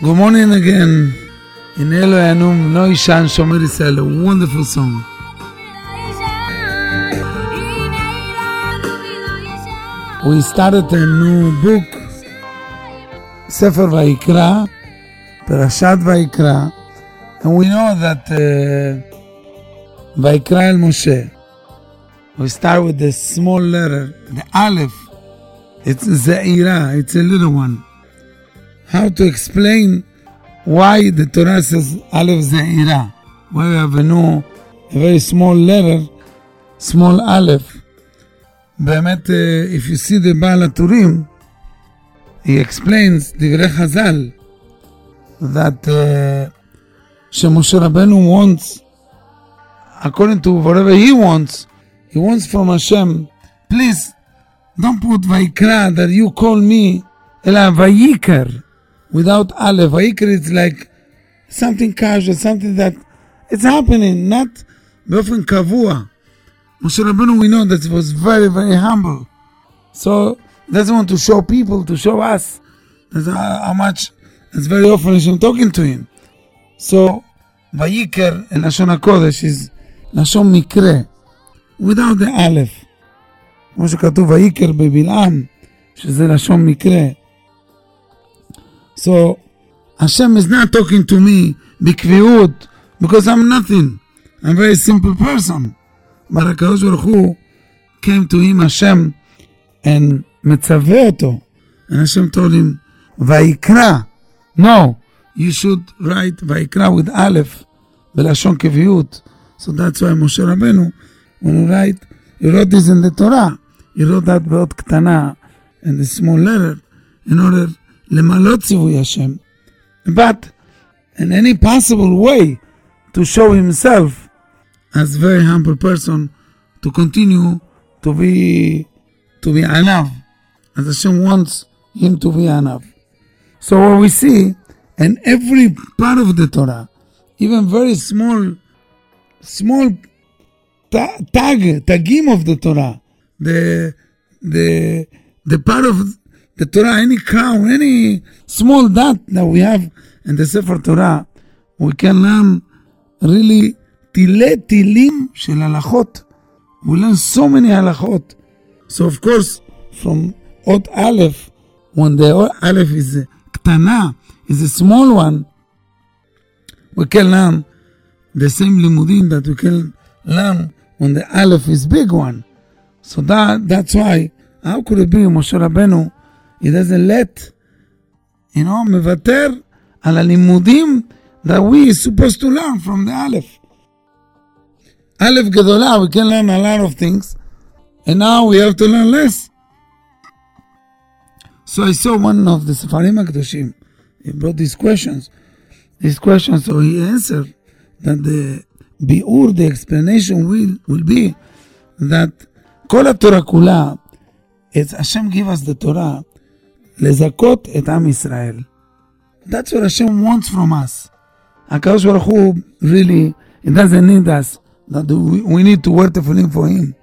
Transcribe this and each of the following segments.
Good morning again. In Eloyanum, No Ishan Shomer Israel, a wonderful song. We started a new book, Sefer Vayikra, Parashat Vayikra, and we know that uh, Vayikra El Moshe. We start with the small letter, the Aleph. It's Zaira, it's a little one How to explain why the Torah says Aleph Zaira? Why we have a new, a very small letter, small Aleph. באמת, uh, if you see the בעל הטורים, he explains, דברי חז"ל, that uh, שמשה רבנו wants, according to whatever he wants, he wants from Hashem, please, don't put ויקרא that you call me, אלא ויקר, without aleph. ויקר is like something casual, something that it's happening, not באופן קבוע. Moshe Rabbeinu, we know that he was very, very humble. So, he doesn't want to show people, to show us that's how, how much, it's very often Hashem talking to him. So, Vayikr in Lashon HaKodesh is Lashon Mikre, without the Aleph. כמו שכתוב ויקר בבלעם, שזה לשון מקרה. So, Hashem is not talking to me בקביעות, because I'm nothing. I'm a very simple person. But הקדוש ברוך הוא came to him Hashem and מצווה אותו. And Hashem told him, ויקרא. No, you should write ויקרא with א' בלשון קביעות. So that's why משה רבנו, when he write, he wrote this in the Torah. He wrote that באות קטנה in the small letter in order lemalot tzivui But in any possible way to show himself as very humble person to continue to be to be enough as Hashem wants him to be enough. So what we see in every part of the Torah, even very small small tag tagim of the Torah, the the the part of the Torah, any crown, any small dot that we have in the Sefer Torah, we can learn really tile tilim shel halachot. We learn so many halachot. So of course, from Ot Aleph, when the Ot Aleph is Ktana, is a small one, we can learn the same limudim that we can learn when the Aleph is big one. So that that's why, how could it be Moshe Rabbeinu he doesn't let, you know, מוותר על הלימודים that we supposed to learn from the א'. Aleph Gedolah, we can learn a lot of things, and now we have to learn less. So I saw one of the Sefarim HaKadoshim, he brought these questions. These questions, so he answered that the biur, the explanation will, will be that כל התורה כולה, it's Hashem give us the Torah, לזכות את עם ישראל. That's what Hashem wants from us. הקדוש ברוך הוא, really, he doesn't need us. that we, we need to work tefillin for him.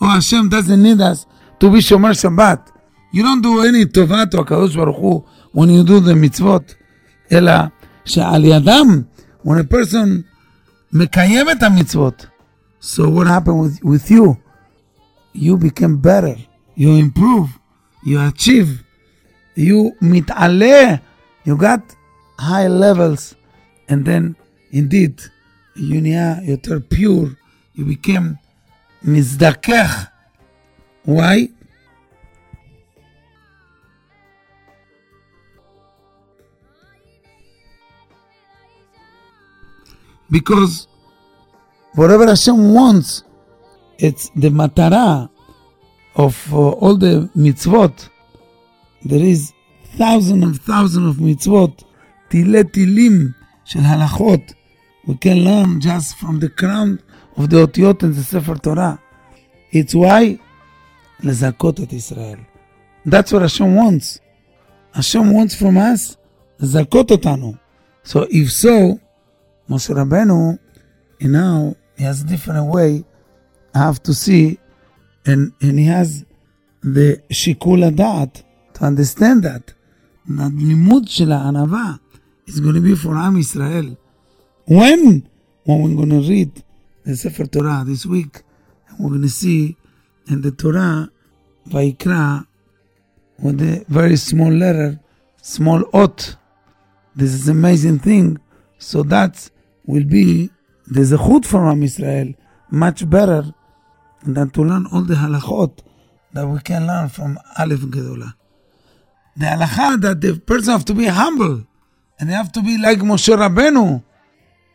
Oh, Hashem doesn't need us to be Shomer Shabbat. You don't do any tova to HaKadosh Baruch Hu when you do the mitzvot. אלא שעל ידם, when a person מקיים את המצוות. So what happened with, with you? You became better. You improve. You achieve. you mitale, you got high levels, and then indeed you you're pure, you became mizdakech. Why? Because whatever Hashem wants, it's the matara of uh, all the mitzvot There is thousands of thousands of mitzvot, תילי תילים של הלכות. we can learn just from the crown of the אותיות in the Sefer Torah. It's why לזכות את ישראל. That's what Hashem wants. Hashem wants from us לזכות אותנו. So if so, Moshe Rabbeinu, you know, he has a different way I have to see, and, and he has the שיקול הדעת to understand that. הלימוד של הענווה, It's going to be for Am Israel. When? When we're going to read the Sefer Torah this week, and we're going to see in the Torah, Vaikra, with a very small letter, small ot. This is amazing thing. So that will be the zechut for Am Israel, much better than to learn all the halachot that we can learn from Aleph Gedolah. The halacha that the person have to be humble and they have to be like Moshe Rabbeinu.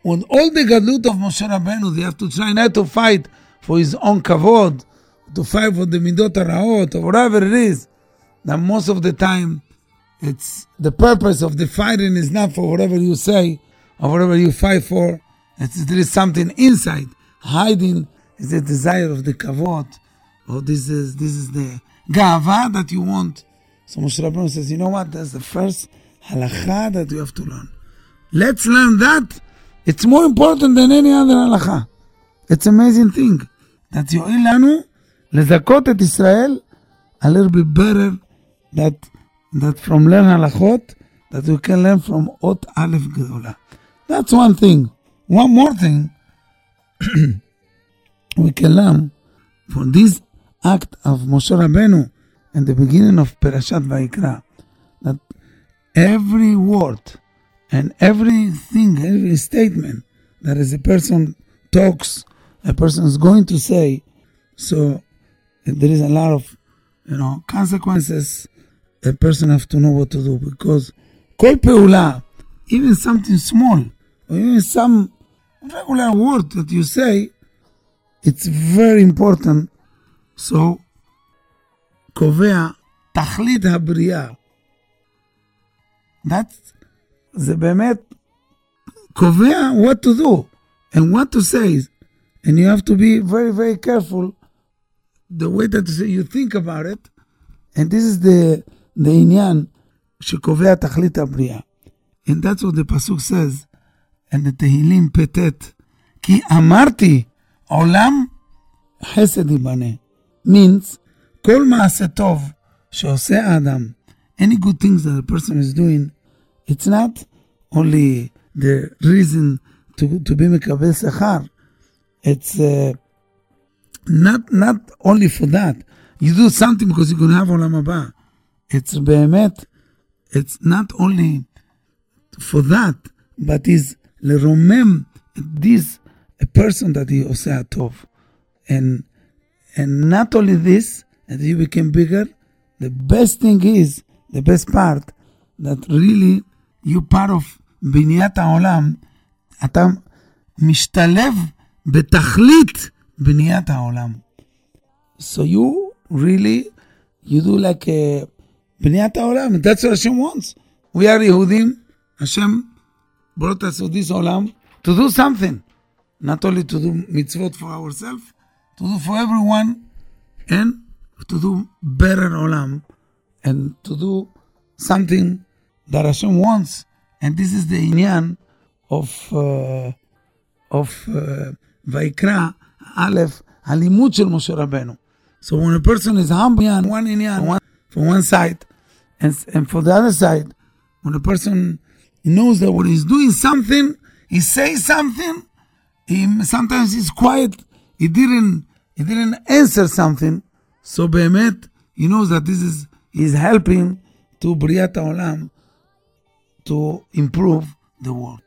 With all the gadlut of Moshe Rabbeinu, they have to try not to fight for his own kavod, to fight for the midot araot or whatever it is. That most of the time, it's the purpose of the fighting is not for whatever you say or whatever you fight for. It's, there is something inside hiding is the desire of the kavod, or this is this is the gava that you want. So Moshe Rabbeinu says, you know what? That's the first halacha that you have to learn. Let's learn that. It's more important than any other halacha. It's amazing thing that יועיל לנו לזכות את ישראל a little bit better that that from learn halachot that we can learn from ot aleph gedola. That's one thing. One more thing we can learn from this act of Moshe Rabbeinu in the beginning of Perashat Vaikra that every word and everything, every statement that as a person talks, a person is going to say, so there is a lot of you know consequences. A person have to know what to do because kol peula, even something small or even some regular word that you say, it's very important. So קובע תכלית הבריאה. That זה באמת קובע what to do and what to say. And you have to be very, very careful the way that you think about it. And this is the, the עניין שקובע תכלית הבריאה. And that's what the pasuk says in the תהילים פט כי אמרתי עולם חסד ייבנה. means כל מעשה טוב שעושה האדם, any good things that a person is doing, it's not only the reason to, to be מקבל שכר, it's uh, not, not only for that. You do something because you're going to have עולם הבא. It's באמת, it's not only for that, but is לרומם this a person that he עושה הטוב. And, and not only this, and you become bigger, the best thing is, the best part, that really you part of בניית העולם, אתה משתלב בתכלית בניית העולם. So you really, you do like a, בניית העולם, that's what Hashem wants. We are יהודים, Hashem brought us to this עולם to do something. Not only to do mitzvot for ourselves, to do for everyone, and to do better olam, and to do something that Hashem wants. And this is the inyan of uh, of uh, Vaikra Aleph Halimut shel Moshe Rabbeinu. So when a person is humble on one inyan, one, from one side, and, and for the other side, when a person knows that when he's doing something, he says something, he, sometimes he's quiet, he didn't, he didn't answer something, so Behemet, he knows that this is is helping to Briat Olam to improve the world.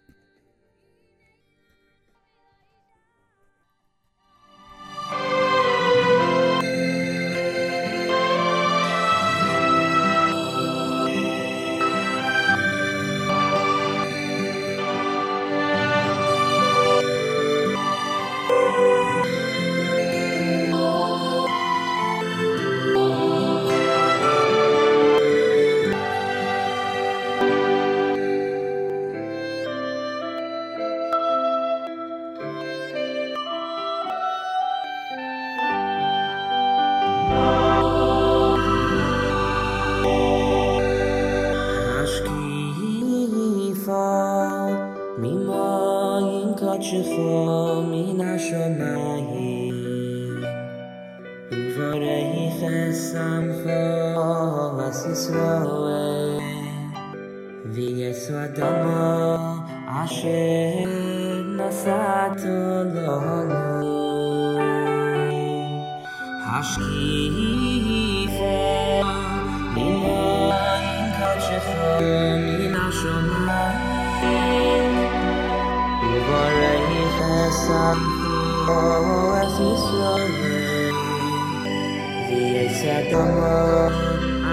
ויש אדמה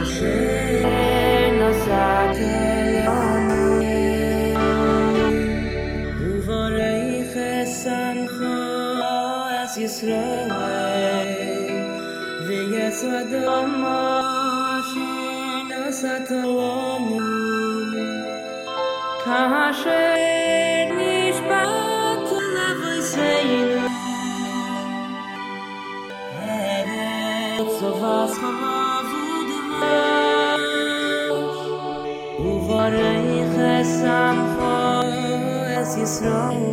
אשר נשאת לנו וברך אסמכו את ישראל ויש אדמה אשר Orech esamcho es Yisroel.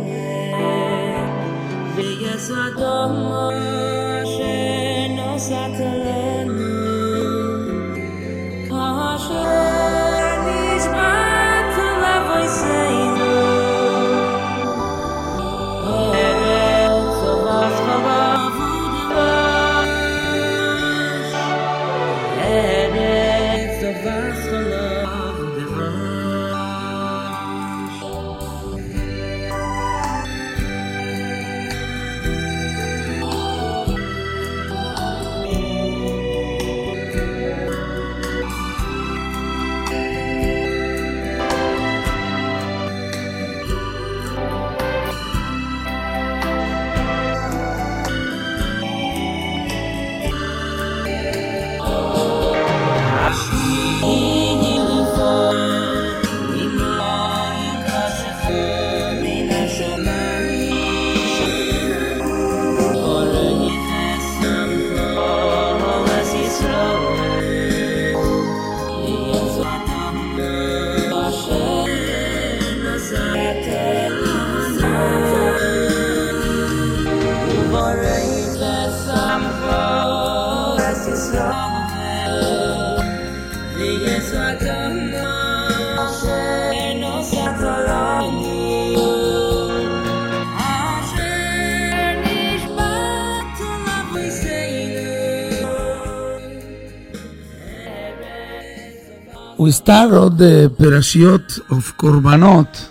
We started the Perashiot of Korbanot.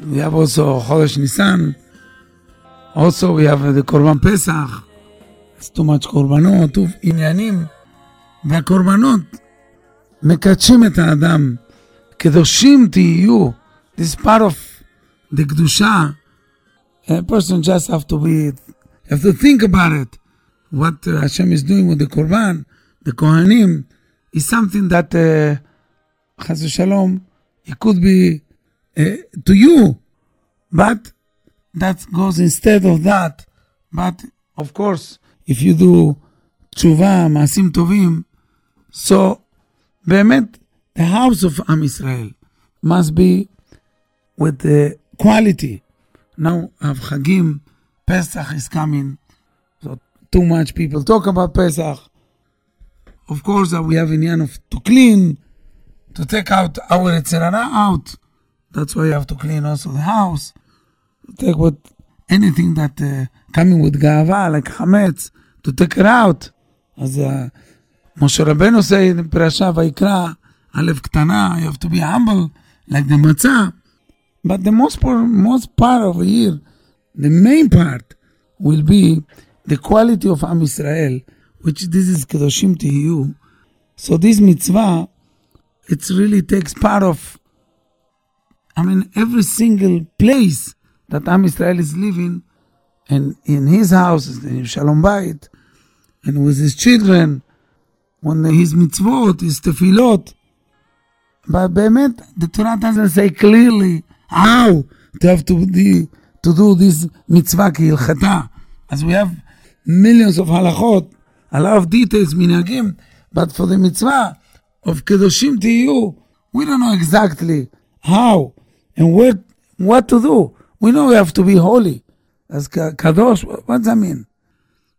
We have also Chodesh Nisan. Also we have the Korban Pesach. It's too much קורבנות, טוב, עניינים. והקורבנות מקדשים את האדם. קדושים תהיו. This part of the קדושה. A person just have to be, have to think about it. What uh, Hashem is doing with the Korban, the Kohanim, is something that uh, Chas v'shalom, it could be uh, to you, but that goes instead of that. But of course, if you do tshuva, מעשים טובים, so באמת, the house of Am Israel must be with the quality. Now, of Chagim, Pesach is coming, so too much people talk about Pesach. Of course, uh, we have inyan of to clean, to take out our Yetzirah out. That's why you have to clean also the house. Take what anything that uh, coming with ga'ava, like chametz, to take it out. אז uh, משה רבנו say in פרשה ויקרא, א' קטנה, you have to be humble, like the matzah. But the most part, most part of here, the main part, will be the quality of Am Israel, which this is Kedoshim Tihiyu. So this mitzvah, it really takes part of, I mean, every single place that Am Israel is living, and in his house, in Shalom Bayit, and with his children, when his mitzvot, his tefillot. But באמת, the Torah doesn't say clearly how to have to, do- to do this mitzvah כהלכתה. As we have millions of halachot, a lot of details, מנהגים, but for the mitzvah of kedoshim תהיו, we don't know exactly how and where, what to do. We know we have to be holy. אז כ- קדוש, what does that mean?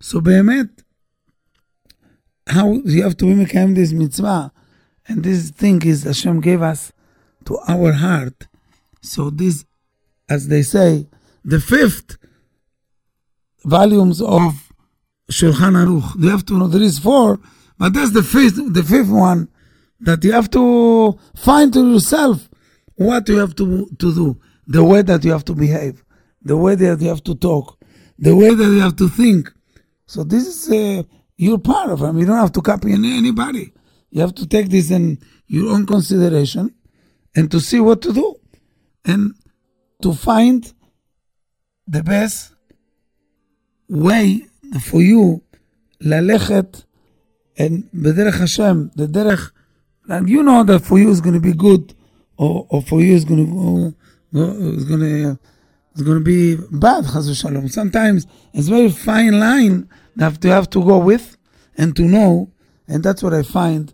So באמת, how you have to be מקיים this mitzvah, and this thing is Hashem gave us to our heart. So this, as they say, the fifth volumes of Shulchan Aruch. You have to know there is four, but that's the fifth, the fifth one that you have to find to yourself what you have to, to do, the way that you have to behave, the way that you have to talk, the way that you have to think. So this is uh, you're part of them. You don't have to copy any- anybody. You have to take this in your own consideration and to see what to do and to find the best way for you ללכת and בדרך השם, the דרך, and you know that for you is going to be good or, or for you is going to go, go is going to it's going to be bad, chas v'shalom. Sometimes it's very fine line that you have to go with and to know, and that's what I find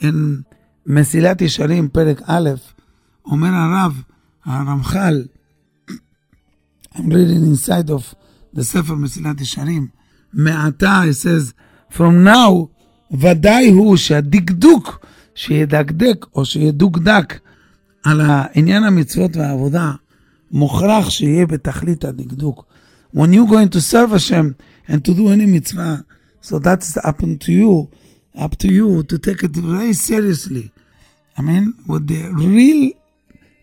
in מסילת ישרים, פרק א', אומר הרב, הרמח"ל, I'm reading inside of the ספר מסילת ישרים, מעתה, it says, from now, ודאי הוא שהדקדוק, שידקדק או שידוקדק על העניין המצוות והעבודה, מוכרח שיהיה בתכלית הדקדוק. When you going to serve Hashem and to do any mitzvah, so that's up to you, up to you to take it very seriously. I mean, with the real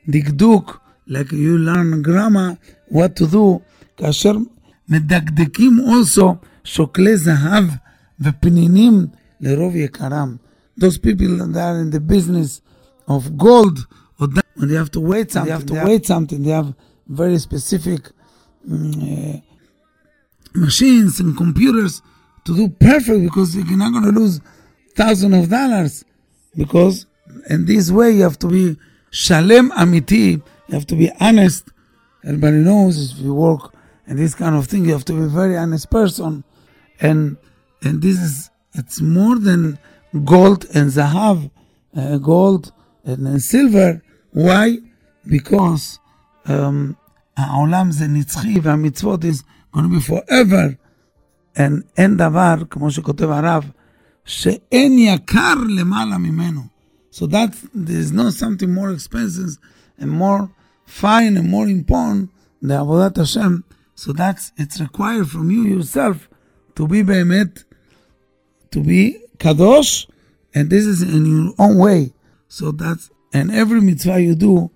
דקדוק, like you learn grammar, what to do, כאשר מדקדקים also שוקלי זהב ופנינים לרוב יקרם. Those people that are in the business of gold, or that, when they have to wait something, they have to wait something, they have very specific mm, uh, machines and computers to do perfect because you're not going to lose thousands of dollars because in this way you have to be shalem amiti you have to be honest. Everybody knows if you work in this kind of thing you have to be a very honest person. And and this is it's more than gold and zahav uh, gold and, and silver why because um, העולם זה נצחי והמצוות is going to be forever and אין דבר, כמו שכותב הרב, שאין יקר למעלה ממנו. So that there's no something more expensive and more fine and more important than עבודת השם. So that's, it's required from you yourself to be באמת, to be kadosh, and this is in your own way. So that's, and every mitzvah you do,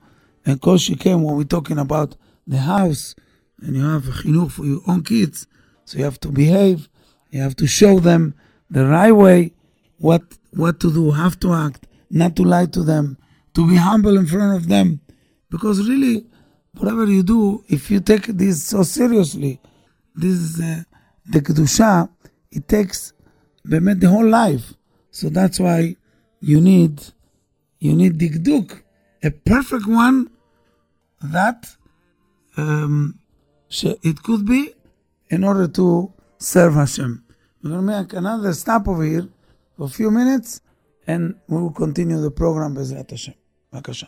and Kosh came when we're talking about the house, and you have chinuch for your own kids, so you have to behave, you have to show them the right way, what what to do, have to act, not to lie to them, to be humble in front of them, because really, whatever you do, if you take this so seriously, this is uh, the kedusha, it takes באמת the whole life. So that's why you need you need dikduk, a perfect one that um, sh- it could be in order to serve Hashem. We're going to make another stop over here for a few minutes and we will continue the program בעזרת השם. בבקשה.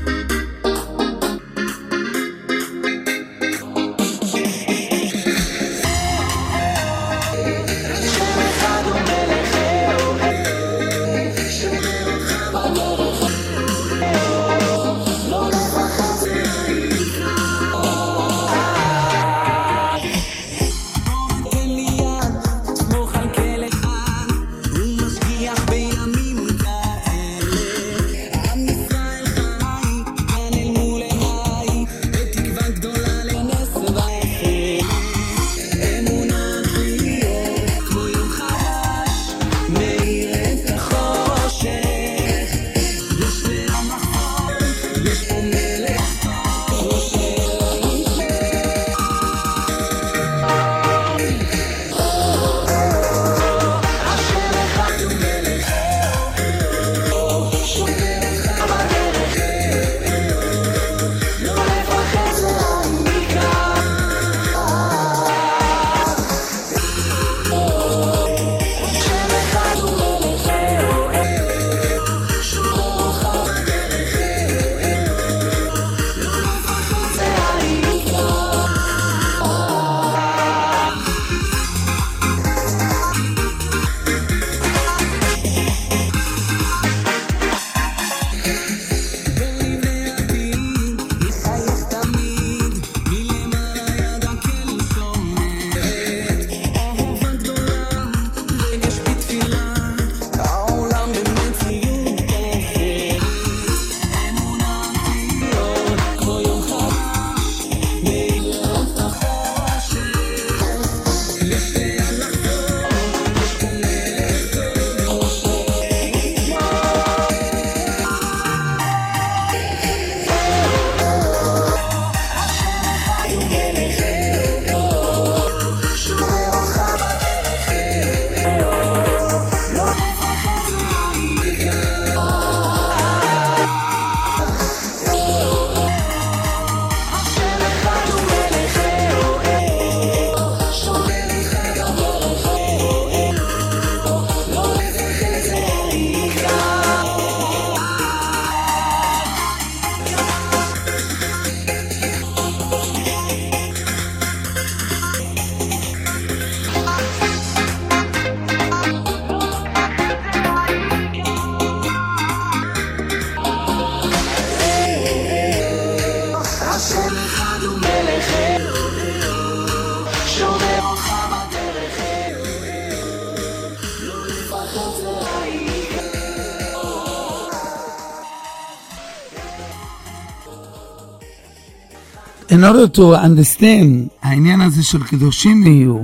in order to understand העניין הזה של קדושים יהיו,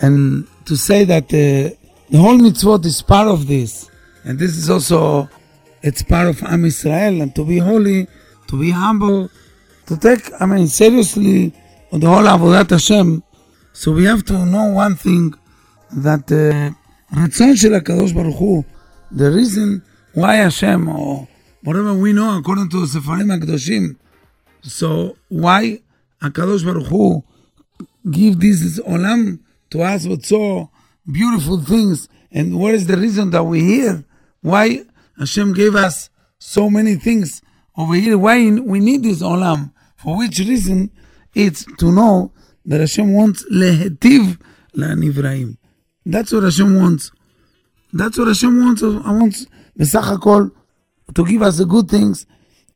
and to say that uh, the whole mitzvot is part of this, and this is also, it's part of Am Israel, and to be holy, to be humble, to take, I mean, seriously, the whole Avodat Hashem. So we have to know one thing, that uh, רצון של הקדוש ברוך הוא, the reason why Hashem, or whatever we know according to הספרים הקדושים, so why Akadosh Baruch Hu give this, olam to us with so beautiful things? And what is the reason that we hear? Why Hashem gave us so many things over here? Why we need this olam? For which reason? It's to know that Hashem wants lehetiv la'nivraim. That's what Hashem wants. That's what Hashem wants. I want the to give us the good things.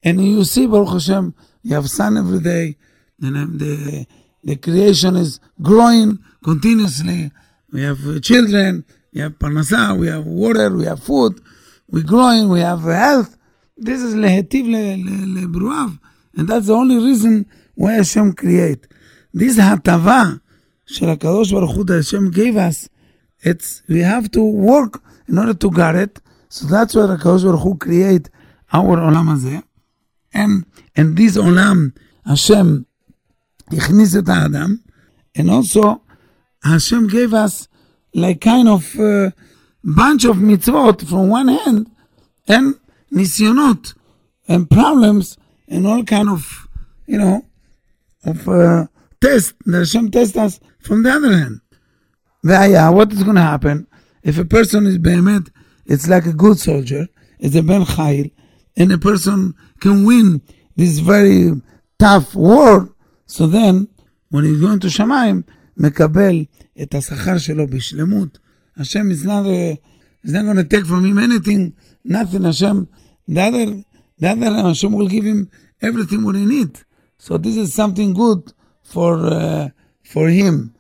And you see, Baruch Hashem, you have sun every day, and um, the the creation is growing continuously. We have uh, children, we have parnasa, we have water, we have food, we're growing, we have uh, health. This is lehetiv le- le- lebruav, and that's the only reason why Hashem create. This hatava של הקדוש ברוך הוא that Hashem gave us, it's we have to work in order to get it. So that's why הקדוש ברוך הוא create our עולם הזה. And, and this עולם, השם הכניס את האדם, and also Hashem gave us like kind of uh, bunch of mitzvot from one hand, and ניסיונות, and problems, and all kind of, you know, of uh, test, that Hashem test us from the other hand. והיה, what is going to happen? If a person is באמת, it's like a good soldier, it's a ben chayil, and a person can win this very tough war, so then, when he's going to שמיים, מקבל את השכר שלו בשלמות. Hashem is not, uh, is not going to take from him anything, nothing. Hashem, the other, the other Hashem will give him everything what he need. So this is something good for uh, for him.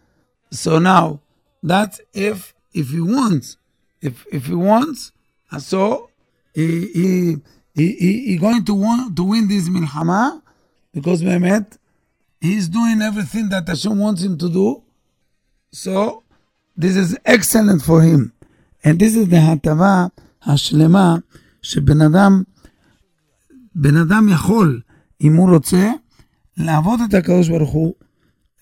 So now, that's if if he wants, if if he wants, uh, so he he he, he, going to want to win this milhama because behemet he's doing everything that Hashem wants him to do. So this is excellent for him. And this is the Hatava השלמה שבן אדם, בן אדם יכול, אם הוא רוצה, לעבוד את הקדוש ברוך הוא.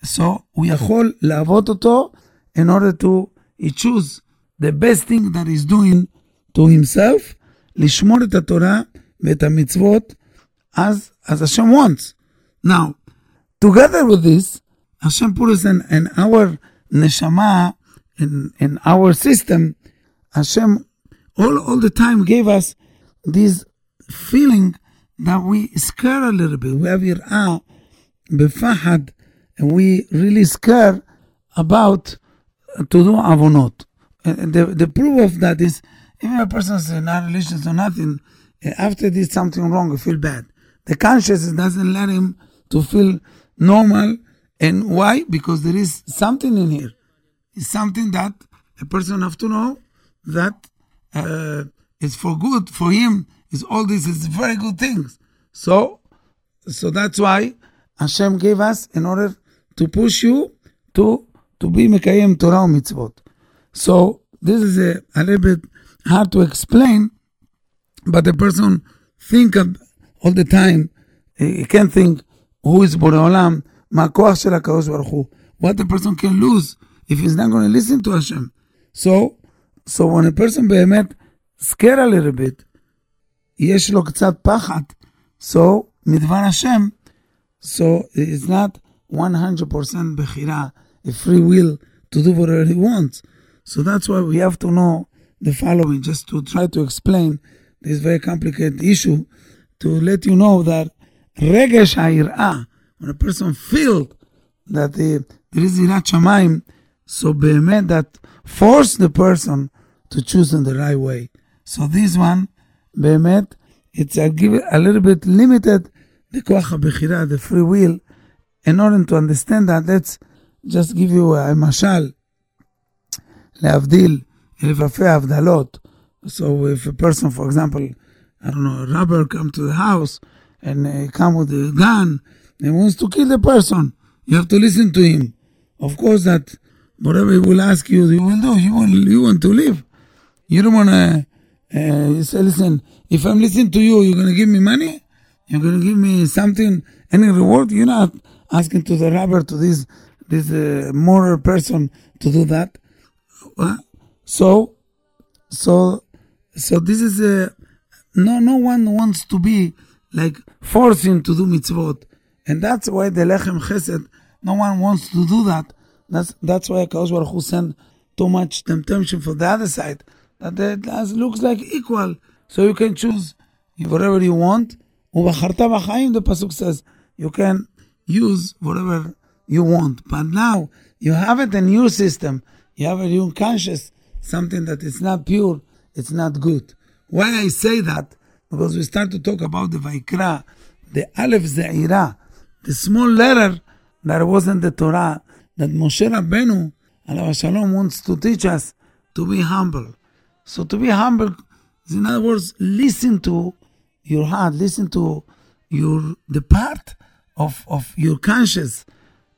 So הוא יכול לעבוד אותו in order to, he choose the best thing that he's doing to himself, לשמור את התורה. ואת המצוות as, as Hashem wants. Now, together with this, Hashem put us in, in our neshama, in, in our system, Hashem all, all the time gave us this feeling that we scare a little bit. We have yir'ah, befahad, and we really scare about to do avonot. And the, the proof of that is, even a person is not religious or nothing, eh, after did something wrong, he feel bad. The consciousness doesn't let him to feel normal. And why? Because there is something in here. It's something that a person have to know that uh, is for good for him. Is all this is very good things. So, so that's why Hashem gave us in order to push you to to be mekayem Torah or mitzvot. So this is a, a little bit hard to explain, but the person think of all the time. He can think who is בורא עולם, מה הכוח של הקדוש ברוך הוא. What the person can lose if he's not going to listen to Hashem. So, so when a person באמת scared a little bit, יש לו קצת פחד, so מדבר השם, so it's not 100% בחירה, a free will to do whatever he wants. So that's why we have to know the following, just to try to explain this very complicated issue, to let you know that רגש היראה, when a person feels that the, there is יראת שמיים, so באמת that force the person to choose in the right way. So this one, באמת, it's a, give it a little bit limited, the כוח הבחירה, the free will, in order to understand that, let's just give you a משל, להבדיל אלף אלפי הבדלות. So if a person, for example, I don't know, a robber come to the house and uh, come with a gun and wants to kill the person. You have to listen to him. Of course, that whatever he will ask you, you will do. You want, you want to live. You don't want to. Uh, say, listen, if I'm listening to you, you're going to give me money? You're going to give me something, any reward? You're not asking to the robber, to this this uh, moral person to do that. So, so, so this is a no. No one wants to be like forcing him to do mitzvot, and that's why the lechem chesed. No one wants to do that. That's that's why Kadosh Baruch Hu sent too much temptation for the other side. That it looks like equal, so you can choose whatever you want. The pasuk says you can use whatever you want, but now you have it a new system. You have a new conscious, something that is not pure it's not good. Why I say that? Because we start to talk about the Vaikra, the Aleph Ze'ira, the small letter that was in the Torah, that Moshe Rabbeinu, alav Shalom, wants to teach us to be humble. So to be humble, in other words, listen to your heart, listen to your the part of, of your conscience.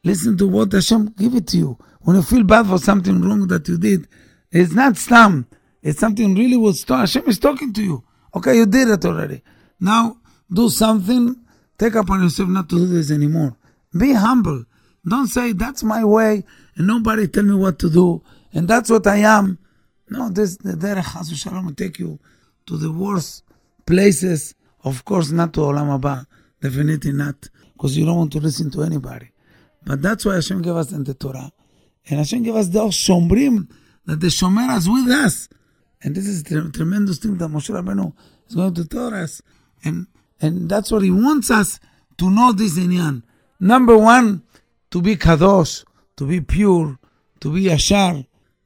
Listen to what Hashem give it to you. When you feel bad for something wrong that you did, it's not stam. It's something really was Hashem is talking to you. Okay, you did it already. Now do something. Take upon yourself not to do this anymore. Be humble. Don't say that's my way and nobody tell me what to do and that's what I am. No, this the derech Chas v'Shalom will take you to the worst places. Of course, not to Olam Haba. Definitely not, because you don't want to listen to anybody. But that's why Hashem gave us in the Torah. And Hashem gave us the Shomrim, that the Shomer is with us. And this is a tremendous thing that Moshe Rabbeinu is going to tell us. And and that's what he wants us to know this inyan. Number one, to be kadosh, to be pure, to be yashar,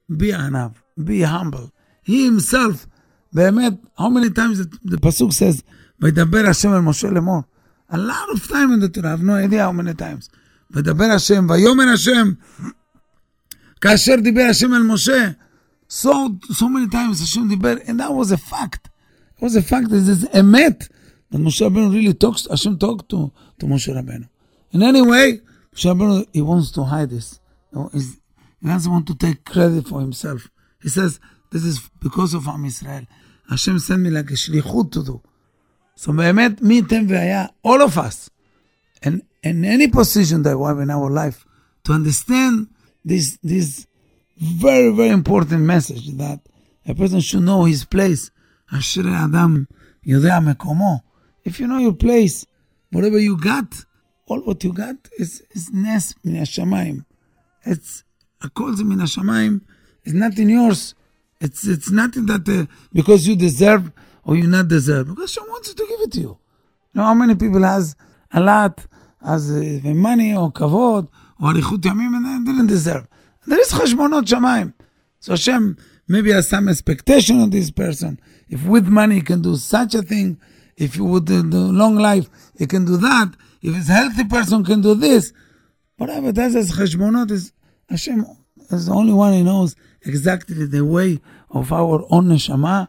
be anav, be humble. He himself, באמת, how many times the, the pasuk says, וידבר השם אל משה לאמור. A lot of time in the Torah, I have no idea how many times. וידבר השם, ויאמר השם, כאשר דיבר השם אל משה. So, so many times Hashem דיבר, and that was a fact. It was a fact, this is אמת. That Moshe Rabbeinu really talks, Hashem talked to, to Moshe Rabbeinu. In any way, Moshe Rabbeinu, he wants to hide this. You know, he's- he doesn't want to take credit for himself. He says, this is because of Am Israel. Hashem sent me like a shlichut to do. So באמת, מי ייתן והיה, all of us, and in any position that we have in our life, to understand this, this very, very important message that a person should know his place. אשרי אדם יודע מקומו. If you know your place, whatever you got, all what you got is, is נס מן השמיים. It's, הכל זה מן השמיים, it's nothing yours. It's, it's nothing that, uh, because you deserve or you not deserve. Because Hashem wants to give it to you. You know how many people has a lot, has uh, money or כבוד, או אריכות ימים, and they didn't deserve. There is cheshbonot shamayim. So Hashem maybe has some expectation on this person. If with money he can do such a thing, if you would do long life, he can do that. If it's healthy person can do this, whatever. That's as cheshbonot is Hashem is the only one who knows exactly the way of our own neshama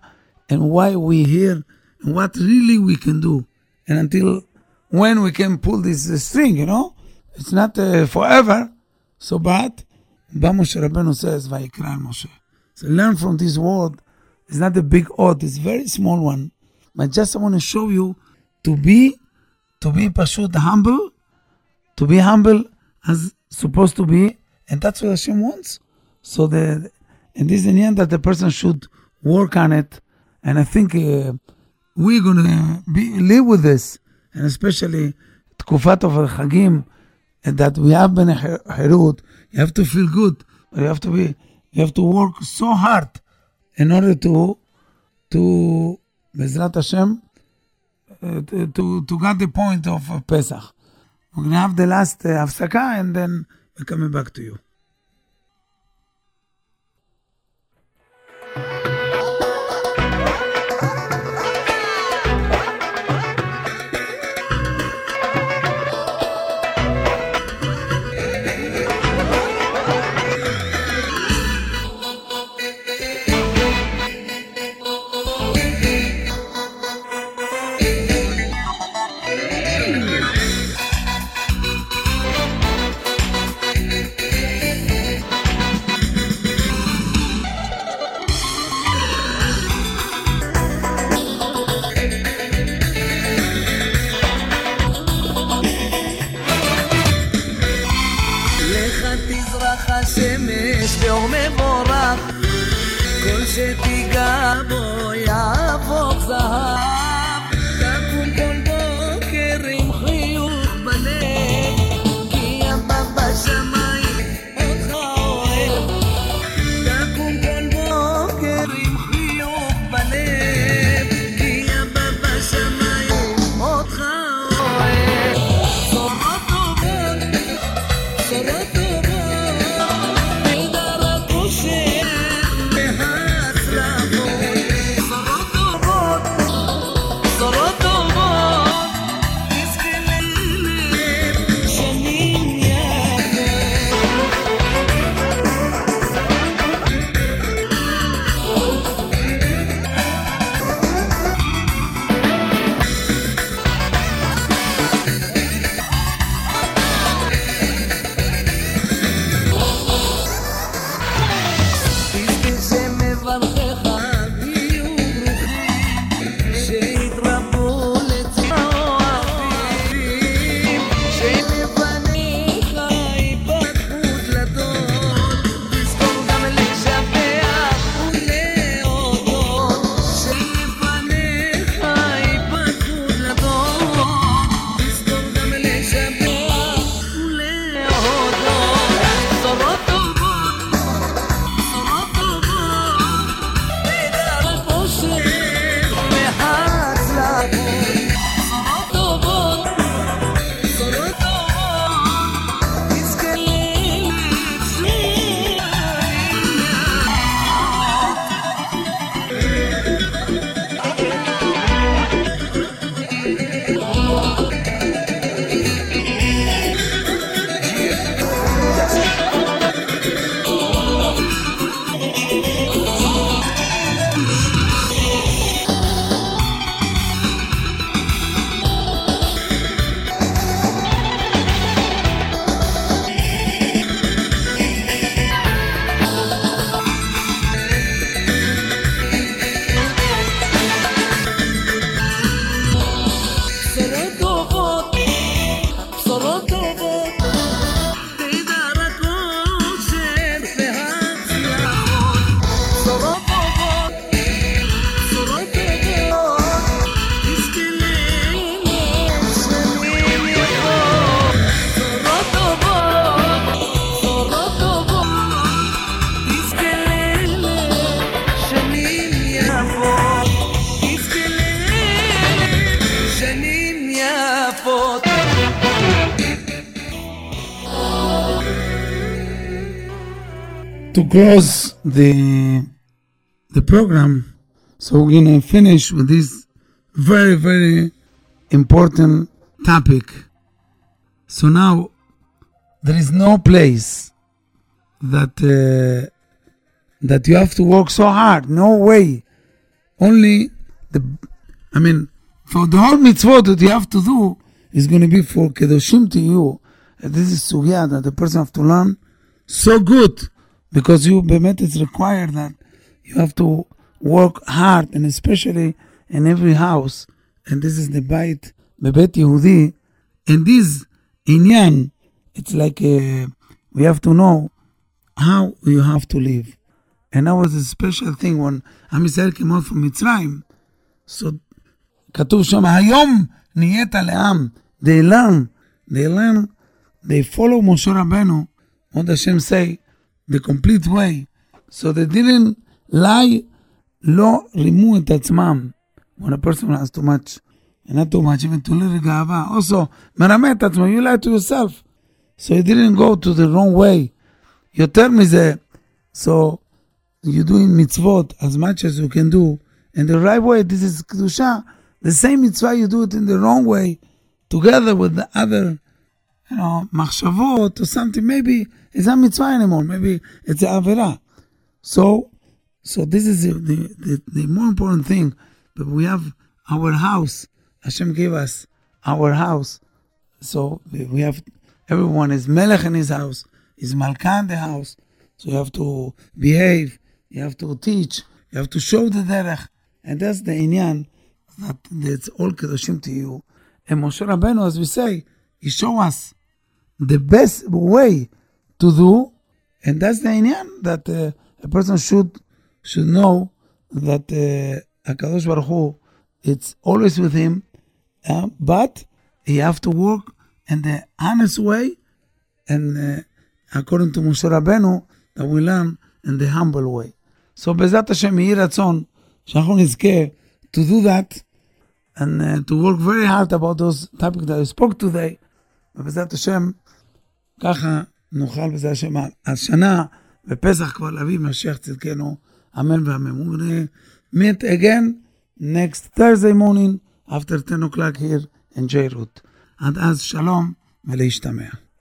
and why we here and what really we can do and until when we can pull this string, you know. It's not uh, forever, so but but Moshe Rabbeinu says, Vayikra el Moshe. So learn from this word. It's not a big odd, it's a very small one. But just I want to show you to be, to be pashut humble, to be humble as supposed to be, and that's what Hashem wants. So the, and this is the end that the person should work on it. And I think uh, we're gonna be live with this, and especially תקופת of החגים, and that we have been חירות, You have to feel good. You have to be. You have to work so hard in order to to Bezrat Hashem uh, to, to get the point of Pesach. We're gonna have the last uh, and then we're coming back to you. To close the the program, so we're gonna finish with this very very important topic. So now there is no place that uh, that you have to work so hard. No way. Only the, I mean, for the whole mitzvot that you have to do is going to be for kedoshim tihyu. This is sugya that the person have to learn so good because you bemet it's required that you have to work hard and especially in every house and this is the bait bebet Yehudi and this inyan it's like uh, we have to know how you have to live and that was a special thing when עם ישראל came out from מצרים so כתוב שם היום נהיית לעם they learn they learn they follow משה רבנו what Hashem say the complete way. So they didn't lie, lo rimu et atzmam. When a person has too much, and not too much, even too little gava. Also, meramet atzmam, you lie to yourself. So you didn't go to the wrong way. Your term is there. So you're doing mitzvot as much as you can do. And the right way, this is kedusha. The same mitzvah you do it in the wrong way, together with the other you know machshavot or something maybe it's not mitzvah anymore maybe it's a avera. So so this is the, the, the, more important thing but we have our house. Hashem gave us our house. So we have everyone is melech in his house is malka in the house. So you have to behave you have to teach you have to show the derech. And that's the inyan that it's all kedoshim tihyu. And Moshe Rabbeinu as we say he show us the best way to do, and that's the inyan that uh, a person should should know that uh, Hakadosh Baruch Hu, it's always with him, uh, but he have to work in the honest way, and uh, according to Moshe Rabenu that we learn in the humble way. So Bezrat Hashem יהי Shachon to do that and uh, to work very hard about those topics that I spoke today. ובעזרת השם ככה נוכל בעזרת השם השנה בפסח כבר להביא משיח צדקנו, אמן ואמן. Gonna meet again next Thursday morning after 10 o'clock here in Jairut. עד אז שלום ולהשתמע.